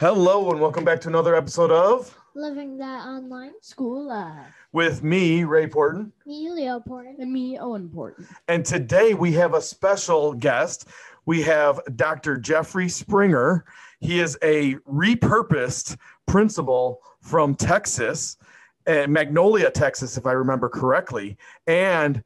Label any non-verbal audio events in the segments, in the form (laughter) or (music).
Hello, and welcome back to another episode of Living that online. School Life. with me, Ray Porton. Me, Leo Porter. And me, Owen Porton. And today we have a special guest. We have Dr. Jeffrey Springer. He is a repurposed principal from Texas, uh, Magnolia, Texas, if I remember correctly. And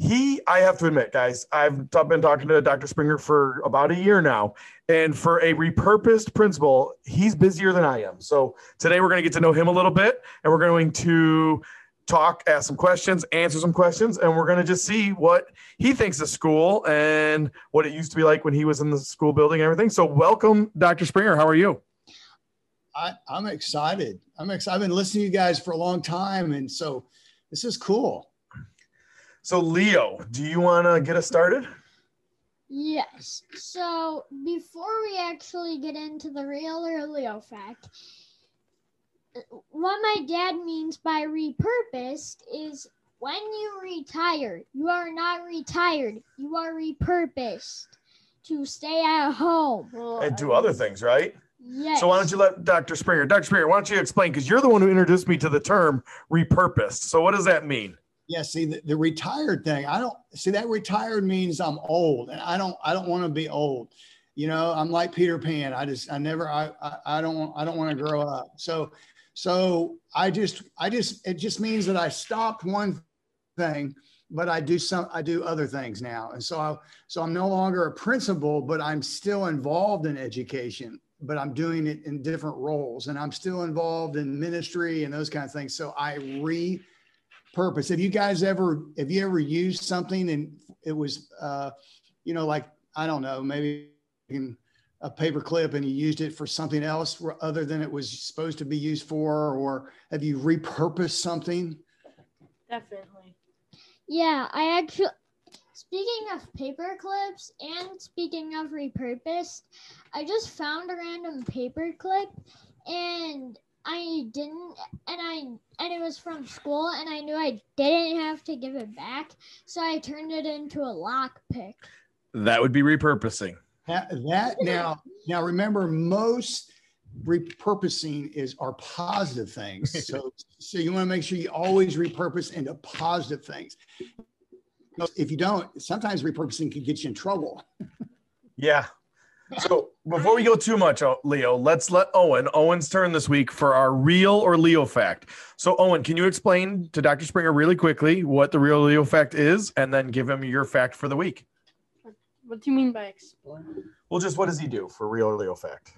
he, I have to admit, guys, I've been talking to Dr. Springer for about a year now. And for a repurposed principal, he's busier than I am. So today we're going to get to know him a little bit and we're going to talk, ask some questions, answer some questions, and we're going to just see what he thinks of school and what it used to be like when he was in the school building and everything. So, welcome, Dr. Springer. How are you? I, I'm excited. I'm excited. I've been listening to you guys for a long time, and so this is cool. So, Leo, do you want to get us started? Yes. So before we actually get into the real or Leo fact, what my dad means by repurposed is when you retire, you are not retired. You are repurposed to stay at home. And do other things, right? Yes. So, why don't you let Dr. Springer, Dr. Springer, why don't you explain? Because you're the one who introduced me to the term repurposed. So, what does that mean? Yeah. See, the, the retired thing. I don't see that retired means I'm old, and I don't. I don't want to be old. You know, I'm like Peter Pan. I just. I never. I. I, don't. I don't want to grow up. So. So I just. I just. It just means that I stopped one thing, but I do some. I do other things now, and so. I, so I'm no longer a principal, but I'm still involved in education. But I'm doing it in different roles, and I'm still involved in ministry and those kind of things. So I re purpose. Have you guys ever have you ever used something and it was uh, you know like I don't know maybe in a paper clip and you used it for something else other than it was supposed to be used for, or have you repurposed something? Definitely. Yeah, I actually. Speaking of paper clips and speaking of repurposed, I just found a random paper clip and I didn't and I and it was from school and I knew I didn't have to give it back, so I turned it into a lock pick. That would be repurposing. That, that (laughs) now now remember most repurposing is are positive things. So (laughs) so you want to make sure you always repurpose into positive things. If you don't, sometimes repurposing can get you in trouble. (laughs) Yeah. So before we go too much, oh, Leo, let's let Owen, Owen's turn this week for our real or Leo fact. So, Owen, can you explain to Dr. Springer really quickly what the real Leo fact is and then give him your fact for the week? What do you mean by explain? Well, just what does he do for real or Leo fact?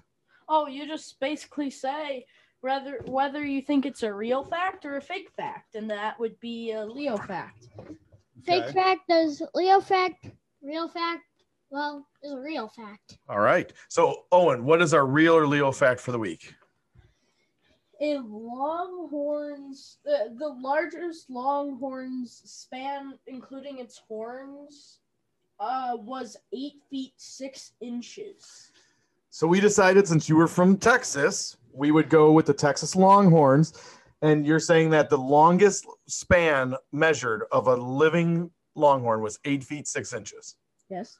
Oh, you just basically say whether whether you think it's a real fact or a fake fact, and that would be a Leo fact. Fake Okay. fact does Leo fact, real fact, well, it's a real fact. All right. So, Owen, what is our real or Leo fact for the week? A longhorns, the, the largest longhorns span, including its horns, uh, was eight feet six inches. So, we decided since you were from Texas, we would go with the Texas Longhorns. And you're saying that the longest span measured of a living longhorn was eight feet six inches. Yes.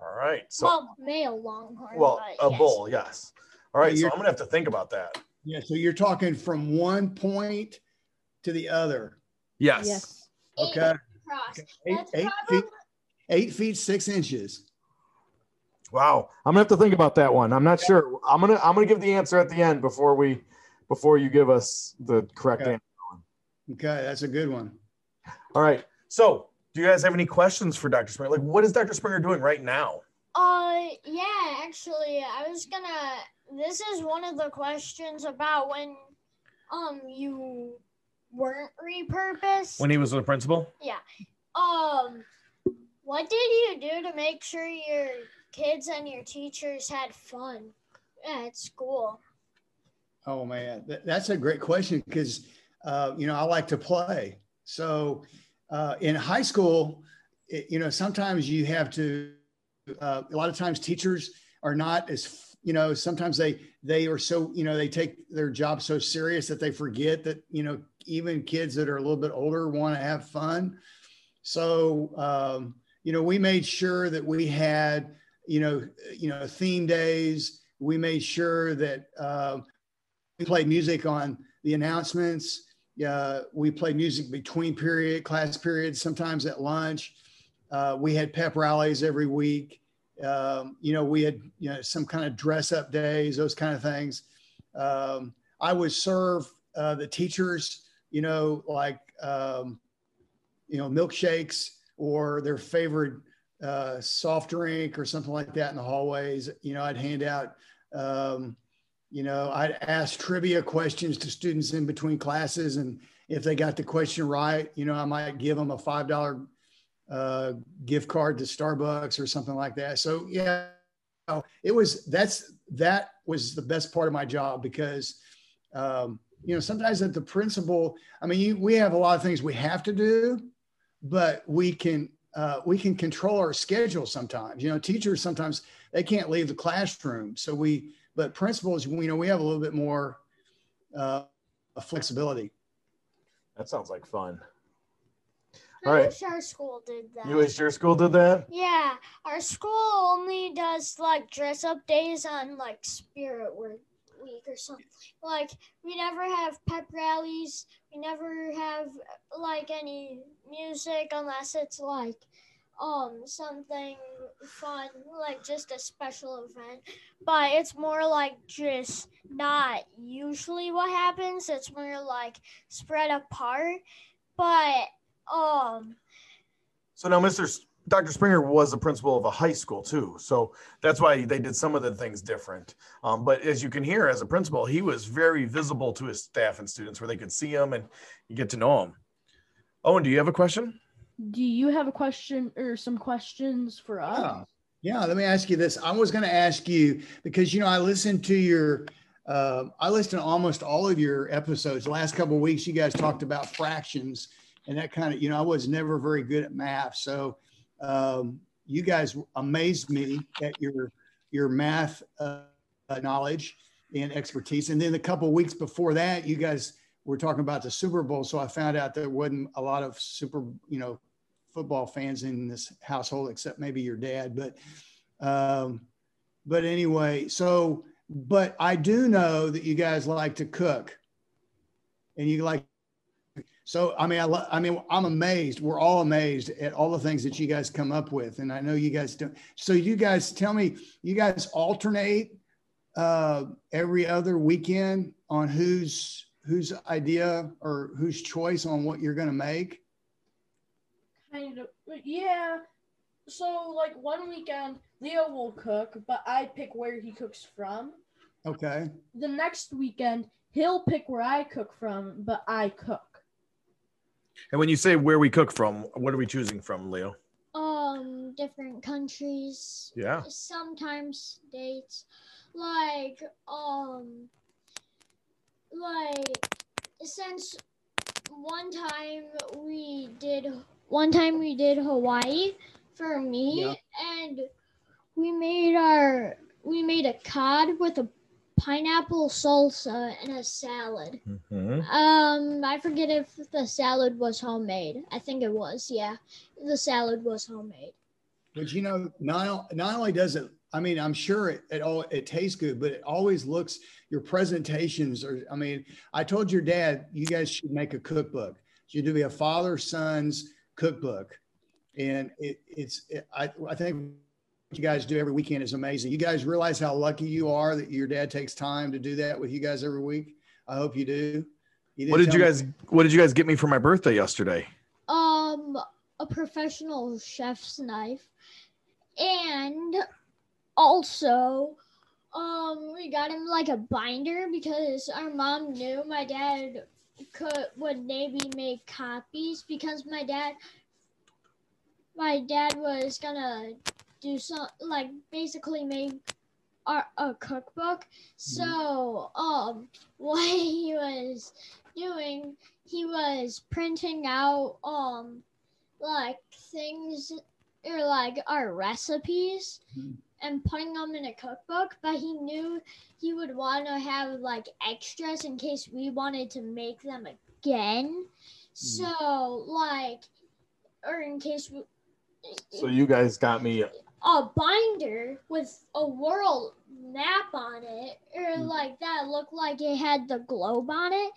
All right. So, well, male longhorn. well, a yes. bull, yes. All right. So, You're- I'm going to have to think about that. Yeah, so you're talking from one point to the other. Yes. Yes. Okay. across. Eight, That's eight probably- feet, eight feet six inches. Wow. I'm gonna have to think about that one. I'm not sure. I'm gonna I'm gonna give the answer at the end before we before you give us the correct Okay. answer. Okay, that's a good one. All right. So do you guys have any questions for Dr. Springer? Like what is Dr. Springer doing right now? Uh, yeah, actually, I was gonna. This is one of the questions about when, um, you weren't repurposed. When he was the principal? Yeah. Um, what did you do to make sure your kids and your teachers had fun at school? Oh man, that's a great question because uh, you know I like to play. So uh, in high school, it, you know sometimes you have to. Uh, a lot of times teachers are not as you know. Sometimes they they are so you know they take their job so serious that they forget that you know even kids that are a little bit older want to have fun. So um, you know we made sure that we had you know you know theme days we made sure that uh, we played music on the announcements. Uh, we played music between period class periods, sometimes at lunch. Uh, we had pep rallies every week. Um, you know, we had you know some kind of dress up days, those kind of things. Um, I would serve uh, the teachers, you know, like um, you know milkshakes or their favorite uh, soft drink or something like that in the hallways. You know, I'd hand out. Um, you know, I'd ask trivia questions to students in between classes, and if they got the question right, you know, I might give them a five dollar uh, gift card to Starbucks or something like that. So yeah, it was that's that was the best part of my job because um, you know sometimes at the principal, I mean, you, we have a lot of things we have to do, but we can uh, we can control our schedule sometimes. You know, teachers sometimes they can't leave the classroom, so we but principals, you know, we have a little bit more uh, flexibility. That sounds like fun. I All right. wish our school did that. You wish your school did that? Yeah, our school only does like dress up days on like Spirit Week week or something. Like we never have pep rallies. We never have like any music unless it's like um something fun, like just a special event. But it's more like just not usually what happens. It's more like spread apart. But um So now, Mr. S- Dr. Springer was the principal of a high school too, so that's why they did some of the things different. Um, but as you can hear, as a principal, he was very visible to his staff and students, where they could see him and get to know him. Owen, do you have a question? Do you have a question or some questions for us? Yeah. Yeah, let me ask you this. I was going to ask you because you know I listened to your, uh, I listened to almost all of your episodes. The last couple of weeks, you guys talked about fractions and that kind of. You know, I was never very good at math, so um, you guys amazed me at your your math uh, knowledge and expertise. And then a couple of weeks before that, you guys were talking about the Super Bowl, so I found out there wasn't a lot of super, you know, football fans in this household, except maybe your dad. But, um, but anyway, so, but I do know that you guys like to cook, and you like. So I mean, I, I mean, I'm amazed. We're all amazed at all the things that you guys come up with, and I know you guys don't. So you guys tell me, you guys alternate uh, every other weekend on whose whose idea or whose choice on what you're going to make. Kind of, yeah. So, like one weekend, Leo will cook, but I pick where he cooks from. Okay. The next weekend, he'll pick where I cook from, but I cook. And when you say where we cook from, what are we choosing from, Leo? um different countries Yeah. sometimes states like um like since one time we did one time we did hawaii for me Yeah. and we made our we made a cod with a pineapple salsa and a salad Mhm. um, I forget if the salad was homemade. I think it was. Yeah, the salad was homemade. But you know, not not only does it, I mean, I'm sure it it all it tastes good, but it always looks your presentations are. I mean, I told your dad you guys should make a cookbook. It should be a father son's cookbook, and it, it's it, I I think what you guys do every weekend is amazing. You guys realize how lucky you are that your dad takes time to do that with you guys every week. I hope you do. You What didn't you tell me- guys What did you guys get me for my birthday yesterday? Um, a professional chef's knife, and also, um, we got him like a binder because our mom knew my dad could would maybe make copies because my dad, my dad was gonna do some like basically make our, a cookbook. So, um, (laughs) what he was doing he was printing out um like things or like our recipes Mhm. And putting them in a cookbook but he knew he would want to have like extras in case we wanted to make them again. So like or in case we So you guys got me a binder with a world map on it, or Mm. like that looked like it had the globe on it,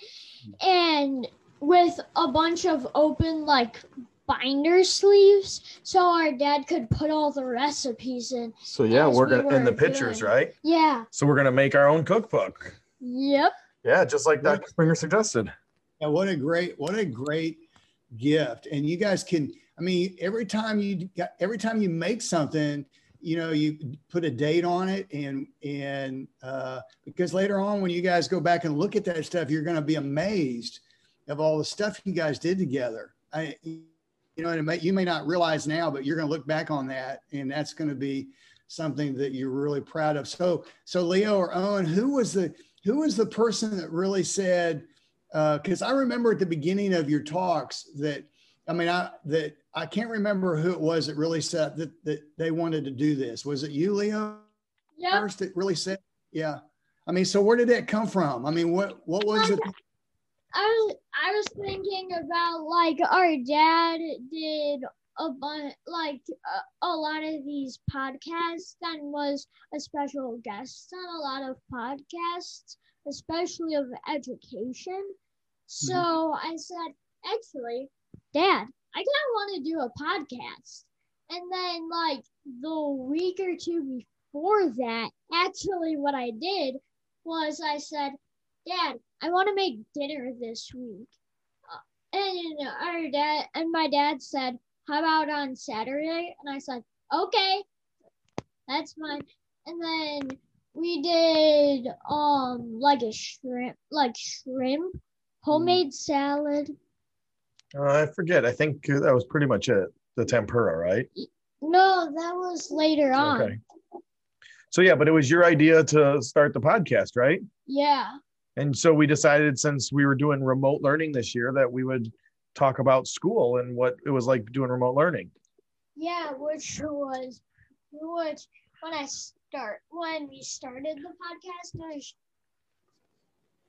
and with a bunch of open like binder sleeves, so our dad could put all the recipes in. So yeah, we're gonna in the pictures, doing. right? Yeah. So we're gonna make our own cookbook. Yep. Yeah, just like Dr. Springer suggested. Yeah, what a great, what a great gift. And you guys can, I mean, every time you got, every time you make something, you know, you put a date on it and, and, uh, because later on, when you guys go back and look at that stuff, you're going to be amazed of all the stuff you guys did together. I, you know, and it may, you may not realize now, but you're going to look back on that and that's going to be something that you're really proud of. So, so Leo or Owen, who was the, who was the person that really said, uh, because I remember at the beginning of your talks that I mean I that I can't remember who it was that really said that that they wanted to do this. Was it you, Leo, Yep. first that really said? Yeah. I mean, so where did that come from? I mean, what what was it? I was I was thinking about like our dad did a bunch like a, a lot of these podcasts and was a special guest on a lot of podcasts, especially of education. So mm-hmm. I said, actually, Dad, I kind of want to do a podcast. And then like the week or two before that, actually what I did was I said, Dad, I want to make dinner this week. Uh, and our dad and my dad said, How about on Saturday? And I said, Okay, that's fine. And then we did um like a shrimp like shrimp, homemade salad. Uh, I forget. I think that was pretty much it. The tempura, right? No, that was later on. Okay. So yeah, but it was your idea to start the podcast, right? Yeah. And so we decided since we were doing remote learning this year that we would talk about school and what it was like doing remote learning. Yeah, which was which when I start when we started the podcast was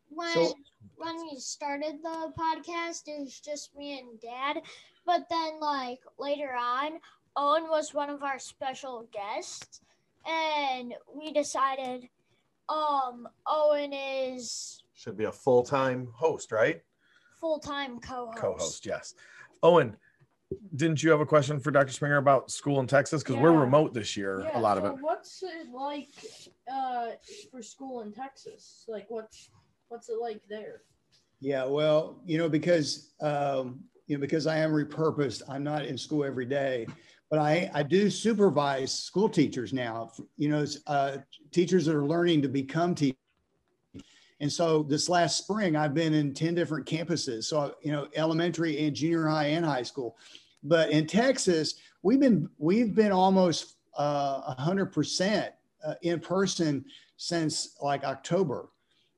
when So- when we started the podcast it was just me and dad. But then like later on, Owen was one of our special guests and we decided um Owen is Should be a full-time host, right? full-time co-host. Co-host, yes. Owen, didn't you have a question for Dr. Springer about school in Texas? Because we're remote this year, a lot of it. What's it like uh, for school in Texas? Like, what's what's it like there? Yeah, well, you know, because um, you know, because I am repurposed, I'm not in school every day, but I I do supervise school teachers now. You know, uh, teachers that are learning to become teachers. And so this last spring, I've been in 10 different campuses. So, you know, elementary and junior high and high school. But in Texas, we've been we've been almost uh, 100% uh, in person since like October.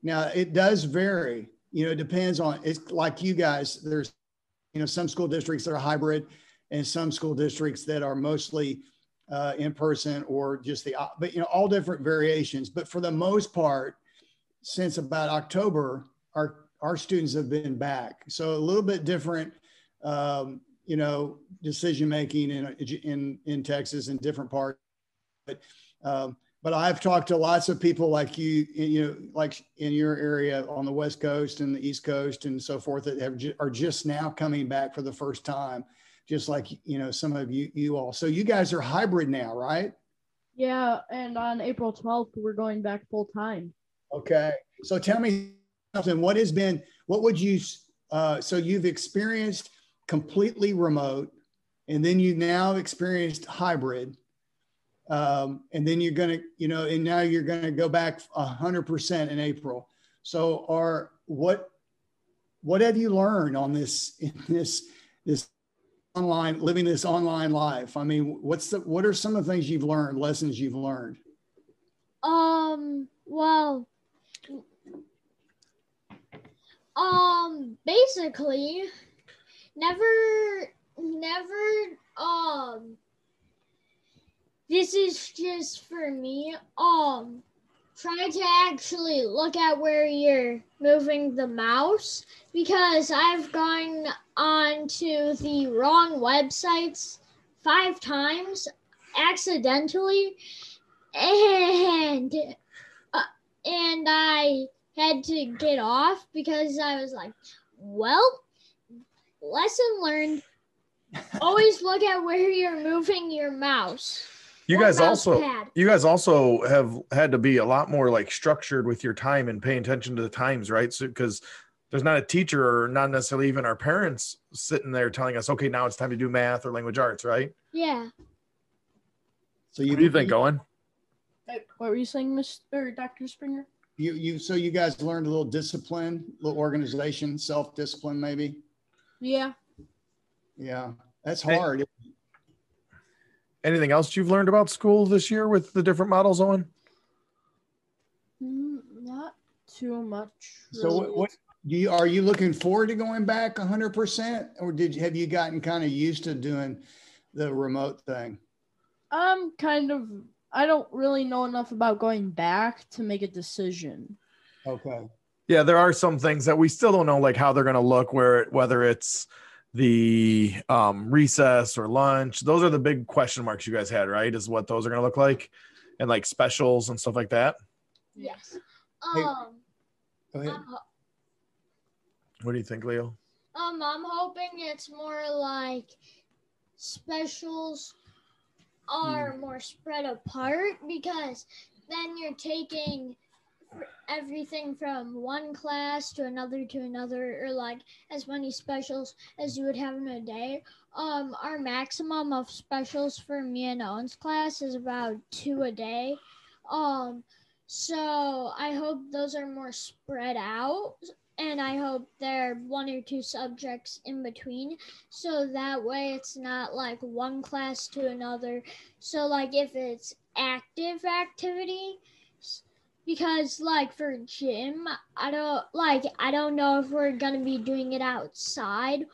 Now it does vary. You know, it depends on. It's like you guys. There's, you know, some school districts that are hybrid, and some school districts that are mostly uh, in person or just the. But you know, all different variations. But for the most part, since about October, our our students have been back. So a little bit different. Um, you know, decision making in in in Texas in different parts, but. Um, but I've talked to lots of people like you, you know, like in your area on the West Coast and the East Coast and so forth that have, are just now coming back for the first time, just like you know some of you you all. So you guys are hybrid now, right? Yeah, and on April 12th, we're going back full time. Okay. So tell me something. What has been? What would you? Uh, so you've experienced completely remote, and then you've now experienced hybrid um, and then you're going to you know and now you're going to go back 100% in april so are what what have you learned on this in this this online living this online life i mean what's the what are some of the things you've learned lessons you've learned Um, well, um, basically, never, never, um, this is just for me. Um, try to actually look at where you're moving the mouse because I've gone on to the wrong websites five times accidentally, and uh, and I had to get off because I was like, well, lesson learned. (laughs) Always look at where you're moving your mouse. You guys mouse also pad. you guys also have had to be a lot more like structured with your time and paying attention to the times, right? So because there's not a teacher or not necessarily even our parents sitting there telling us, okay, now it's time to do math or language arts, right? Yeah. So you, What do you think, Owen? What were you saying, Mr. Dr. Springer? You, you, so you guys learned a little discipline, a little organization, self-discipline, maybe? Yeah. Yeah, that's Hey. hard. Anything else you've learned about school this year with the different models, Owen? Mm, Not too much. So what, what do you, are you looking forward to going back hundred percent? Or did you, have you gotten kind of used to doing the remote thing? I'm kind of. I don't really know enough about going back to make a decision. Okay. Yeah, there are some things that we still don't know, like how they're going to look, where whether it's the um, recess or lunch. Those are the big question marks you guys had, right? Is what those are going to look like, and like specials and stuff like that. Yes. Hey. Um. Go ahead. I'm What do you think, Leo? Um, I'm hoping it's more like specials are more spread apart because then you're taking everything from one class to another to another or like as many specials as you would have in a day. Um, our maximum of specials for me and Owen's class is about two a day. Um, so I hope those are more spread out and I hope there are one or two subjects in between so that way it's not like one class to another. So like if it's active activity because like for gym, I don't like I don't know if we're to be doing it outside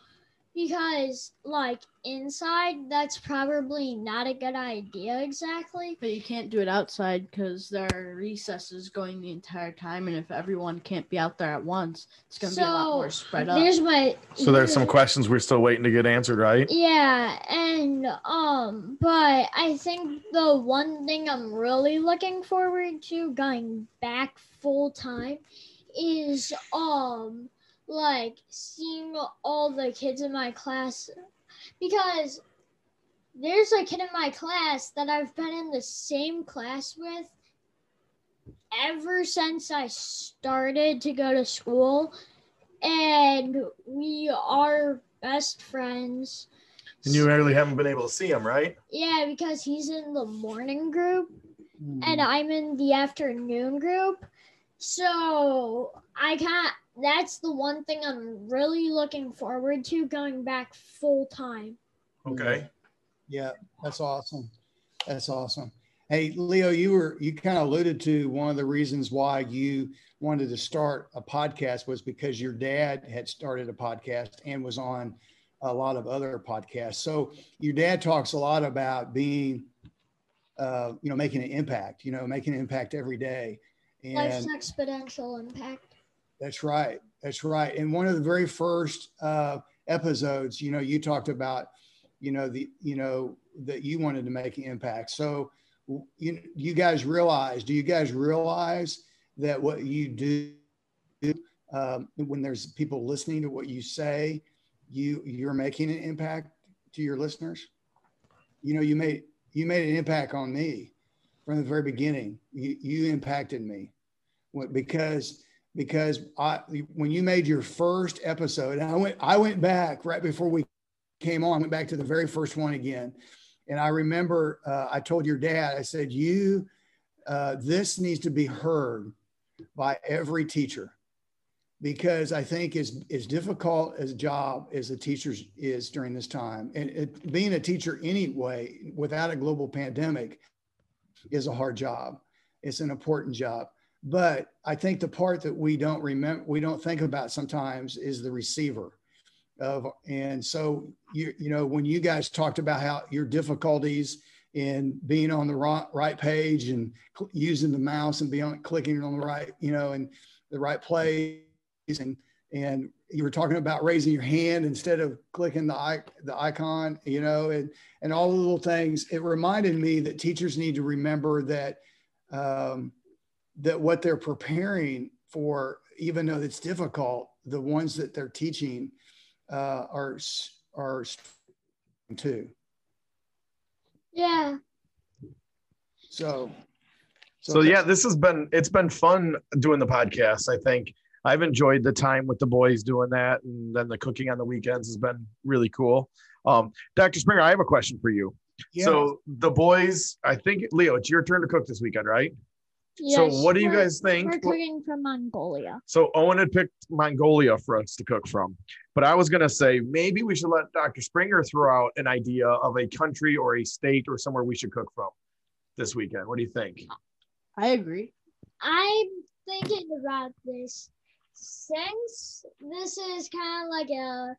because like inside that's probably not a good idea exactly. But you can't do it outside because there are recesses going the entire time, and if everyone can't be out there at once, it's going to be a lot more So, spread up. There's my So there's some questions we're still waiting to get answered, right? Yeah, and um, but I think the one thing I'm really looking forward to going back full time is um like seeing all the kids in my class because there's a kid in my class that I've been in the same class with ever since I started to go to school and we are best friends. And you really haven't been able to see him, right? Yeah, because he's in the morning group Mhm. and I'm in the afternoon group. So I can't. That's the one thing I'm really looking forward to going back full time. Okay. Yeah, that's awesome. That's awesome. Hey, Leo, you were you kind of alluded to one of the reasons why you wanted to start a podcast was because your dad had started a podcast and was on a lot of other podcasts. So your dad talks a lot about being, uh, you know, making an impact. You know, making an impact every day. Life's And exponential impact. That's right. That's right. And one of the very first uh, episodes, you know, you talked about, you know, the, you know, that you wanted to make an impact. So, you, you guys realize, do you guys realize that what you do um, when there's people listening to what you say, you you're making an impact to your listeners? You know, you made you made an impact on me from the very beginning. You you impacted me because because I when you made your first episode, and I went I went back right before we came on. I went back to the very first one again, and I remember uh, I told your dad I said you uh, this needs to be heard by every teacher because I think as as difficult as a job as a teacher's is during this time, and it, being a teacher anyway without a global pandemic is a hard job. It's an important job. But I think the part that we don't remember, we don't think about sometimes is the receiver. Of and so you you know when you guys talked about how your difficulties in being on the right, page and cl- using the mouse and being clicking on the right you know and the right place and and you were talking about raising your hand instead of clicking the the icon, you know, and and all the little things. It reminded me that teachers need to remember that um, that what they're preparing for, even though it's difficult, the ones that they're teaching uh, are are too. Yeah. So, so, so yeah, this has been it's been fun doing the podcast. I think I've enjoyed the time with the boys doing that, and then the cooking on the weekends has been really cool. Um, Dr. Springer, I have a question for you. Yeah. So the boys, I think Leo, it's your turn to cook this weekend, right? Yes, so what do you guys think? We're cooking from Mongolia. So Owen had picked Mongolia for us to cook from. But I was gonna say maybe we should let Dr. Springer throw out an idea of a country or a state or somewhere we should cook from this weekend. What do you think? I agree. I'm thinking about this since this is kind of like a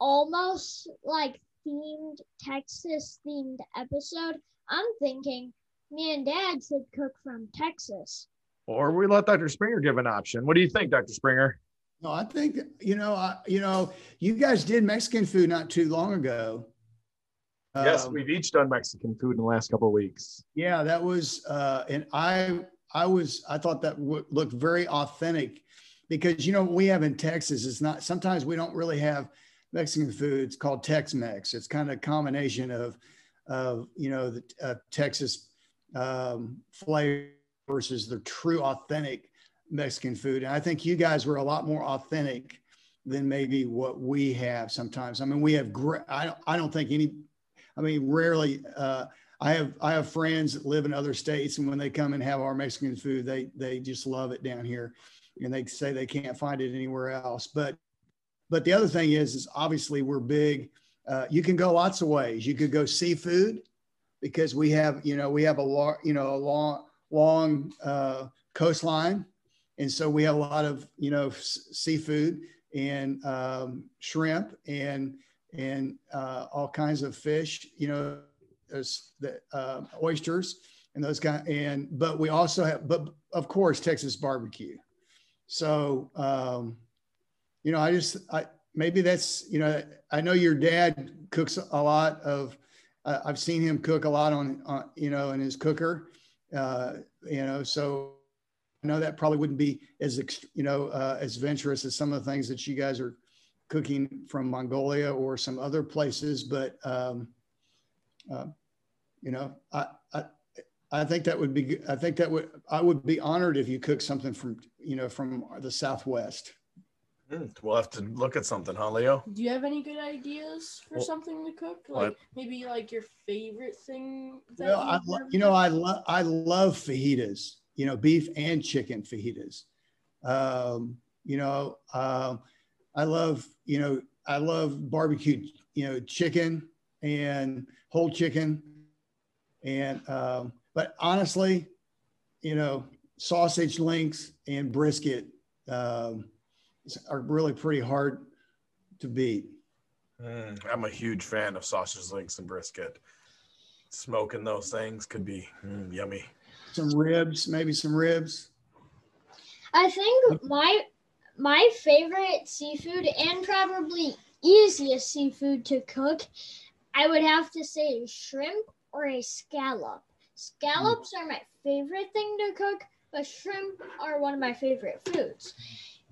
almost like themed Texas themed episode. I'm thinking me and dad should cook from Texas. Or we let Dr. Springer give an option. What do you think, Dr. Springer? No, I think you know, I, you know, you guys did Mexican food not too long ago. Yes, um, we've each done Mexican food in the last couple of weeks. Yeah, that was, uh, and I, I was, I thought that w- looked very authentic, because you know what we have in Texas is not. Sometimes we don't really have Mexican food. It's called Tex-Mex. It's kind of a combination of, of you know, the uh, Texas um, flavor versus the true authentic Mexican food. And I think you guys were a lot more authentic than maybe what we have sometimes. I mean, we have great, I don't, I don't think any, I mean, rarely, uh, I have, I have friends that live in other states and when they come and have our Mexican food, they, they just love it down here and they say they can't find it anywhere else. But, but the other thing is, is obviously we're big. Uh, you can go lots of ways. You could go seafood because we have, you know, we have a long, you know, a long, long uh, coastline. And so we have a lot of, you know, seafood and um, shrimp and, and uh, all kinds of fish, you know, the uh, oysters and those kind. And, but we also have, but of course, Texas barbecue. So, um, you know, I just, I, maybe that's, you know, I know your dad cooks a lot of uh, I've seen him cook a lot on, you know, in his cooker, uh, you know, so I know that probably wouldn't be as, you know, uh, as venturous as some of the things that you guys are cooking from Mongolia or some other places, but, um, uh, you know, I, I, I think that would be, I think that would, I would be honored if you cook something from, you know, from the Southwest. Hmm, we'll have to look at something, huh, Leo? Do you have any good ideas for well, something to cook? Like what? maybe like your favorite thing. well, I lo- you know, I love I love fajitas. You know, beef and chicken fajitas. Um, you know, um, I love you know I love barbecue. You know, chicken and whole chicken, and um, but honestly, you know, sausage links and brisket. Um, are really pretty hard to beat. Mm, I'm a huge fan of sausage links and brisket. Smoking those things could be mm, yummy. Some ribs, maybe some ribs. I think my my favorite seafood and probably easiest seafood to cook, I would have to say shrimp or a scallop. Scallops mm. are my favorite thing to cook, but shrimp are one of my favorite foods.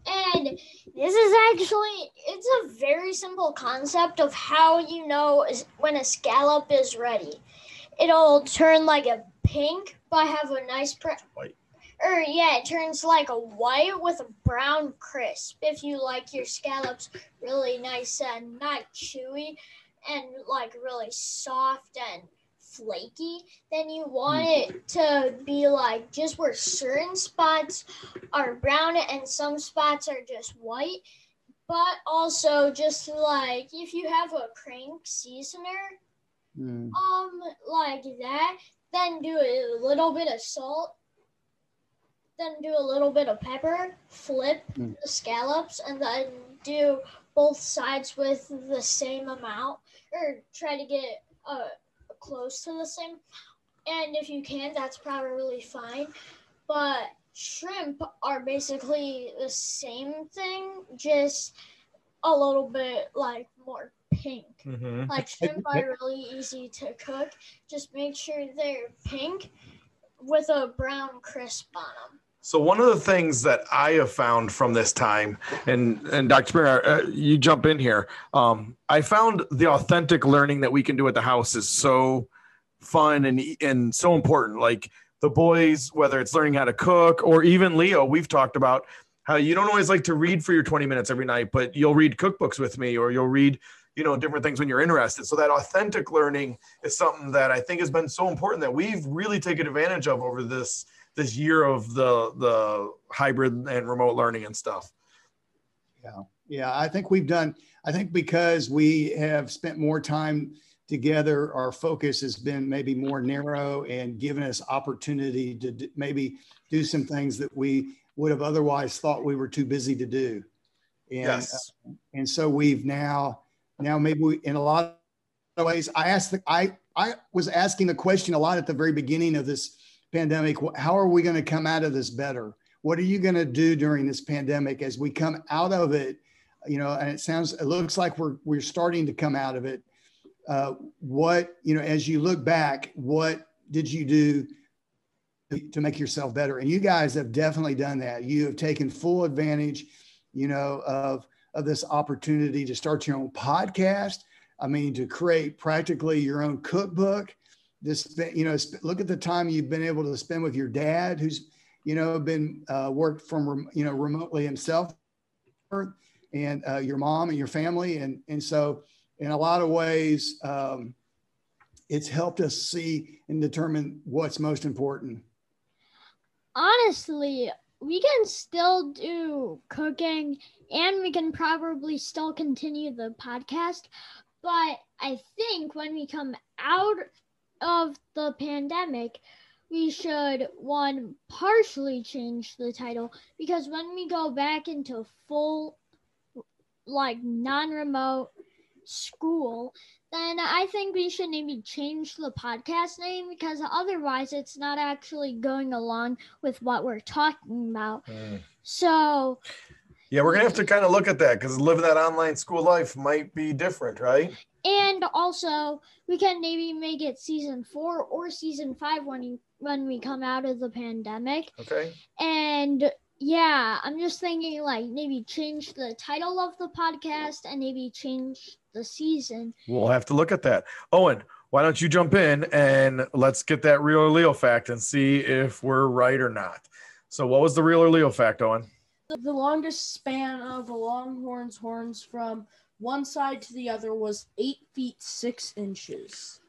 And this is actually it's a very simple concept of how you know when a scallop is ready. It'll turn like a pink but have a nice pre- white. Or yeah, it turns like a white with a brown crisp. If you like your scallops really nice and not chewy and like really soft and flaky, then you want hmm. it to be like just where certain spots are brown and some spots are just white. But also just like if you have a crank seasoner, mm. um, like that, then do a little bit of salt, then do a little bit of pepper, flip mm. the scallops, and then do both sides with the same amount, or try to get a close to the same. And if you can, that's probably really fine. But shrimp are basically the same thing, just a little bit like more pink. Mhm. Like shrimp are really easy to cook. Just make sure they're pink with a brown crisp on them. So one of the things that I have found from this time, and and Dr. Springer, uh, you jump in here. Um, I found the authentic learning that we can do at the house is so fun and and so important. Like the boys, whether it's learning how to cook or even Leo, we've talked about how you don't always like to read for your 20 minutes every night, but you'll read cookbooks with me or you'll read you know different things when you're interested so that authentic learning is something that i think has been so important that we've really taken advantage of over this this year of the the hybrid and remote learning and stuff Yeah, yeah. I think we've done. I think because we have spent more time together, our focus has been maybe more narrow and given us opportunity to d- maybe do some things that we would have otherwise thought we were too busy to do. And yes uh, and so we've now now maybe we, in a lot of ways i asked the, i i was asking the question a lot at the very beginning of this pandemic how are we going to come out of this better? What are you going to do during this pandemic as we come out of it? You know and it sounds it looks like we're we're starting to come out of it. Uh, what you know as you look back what did you do to make yourself better? And you guys have definitely done that. You have taken full advantage you know of of this opportunity to start your own podcast. I mean to create practically your own cookbook this you know look at the time you've been able to spend with your dad who's you know been uh, worked from you know remotely himself and uh, your mom and your family and and so in a lot of ways um, it's helped us see and determine what's most important Honestly, we can still do cooking and we can probably still continue the podcast. But I think when we come out of the pandemic, we should one partially change the title because when we go back into full like non-remote school then i think we should maybe change the podcast name because otherwise it's not actually going along with what we're talking about. Hmm. So yeah we're gonna have to kind of look at that because living that online school life might be different right and also we can maybe make it season four or season five when you when we come out of the pandemic. Okay. And yeah i'm just thinking like maybe change the title of the podcast and maybe change the season. We'll have to look at that. Owen why don't you jump in and let's get that real or leo fact and see if we're right or not. So what was the real or leo fact owen? The longest span of a longhorn's horns from one side to the other was eight feet six inches.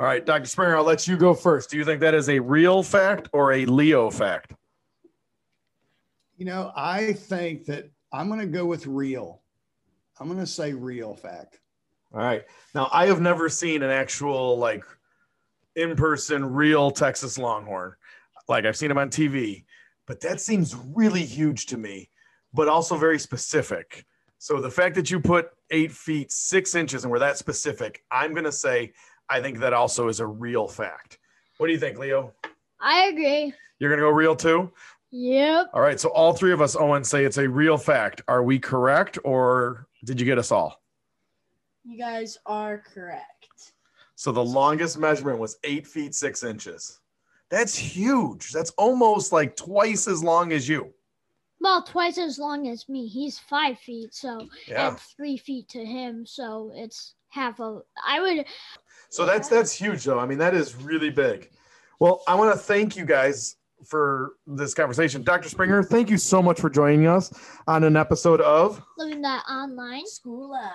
all right dr springer i'll let you go first do you think that is a real fact or a leo fact you know i think that i'm going to go with real i'm going to say real fact All right. Now I have never seen an actual like in-person real Texas Longhorn. Like I've seen them on TV, but that seems really huge to me, but also very specific. So the fact that you put eight feet six inches and we're that specific, I'm gonna say I think that also is a real fact. What do you think, Leo? i agree You're gonna go real too? yep All right. So all three of us, Owen, say it's a real fact. Are we correct or did you get us all? You guys are correct. So the longest measurement was eight feet six inches. That's huge. That's almost like twice as long as you. Well twice as long as me he's five feet so Yeah. and three feet to him so it's half of i would So that's that's huge though. I mean, that is really big. Well, I want to thank you guys for this conversation. Dr. Springer, thank you so much for joining us on an episode of living that online School life.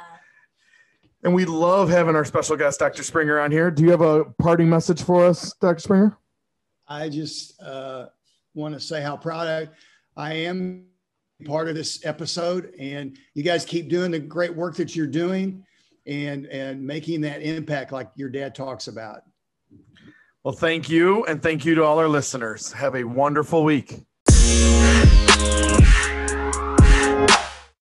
and we love having our special guest Dr. Springer on here. Do you have a parting message for us, Dr. Springer? I just uh, want to say how proud I, I am part of this episode, and you guys keep doing the great work that you're doing, and and making that impact like your dad talks about. Well, thank you and thank you to all our listeners. Have a wonderful week.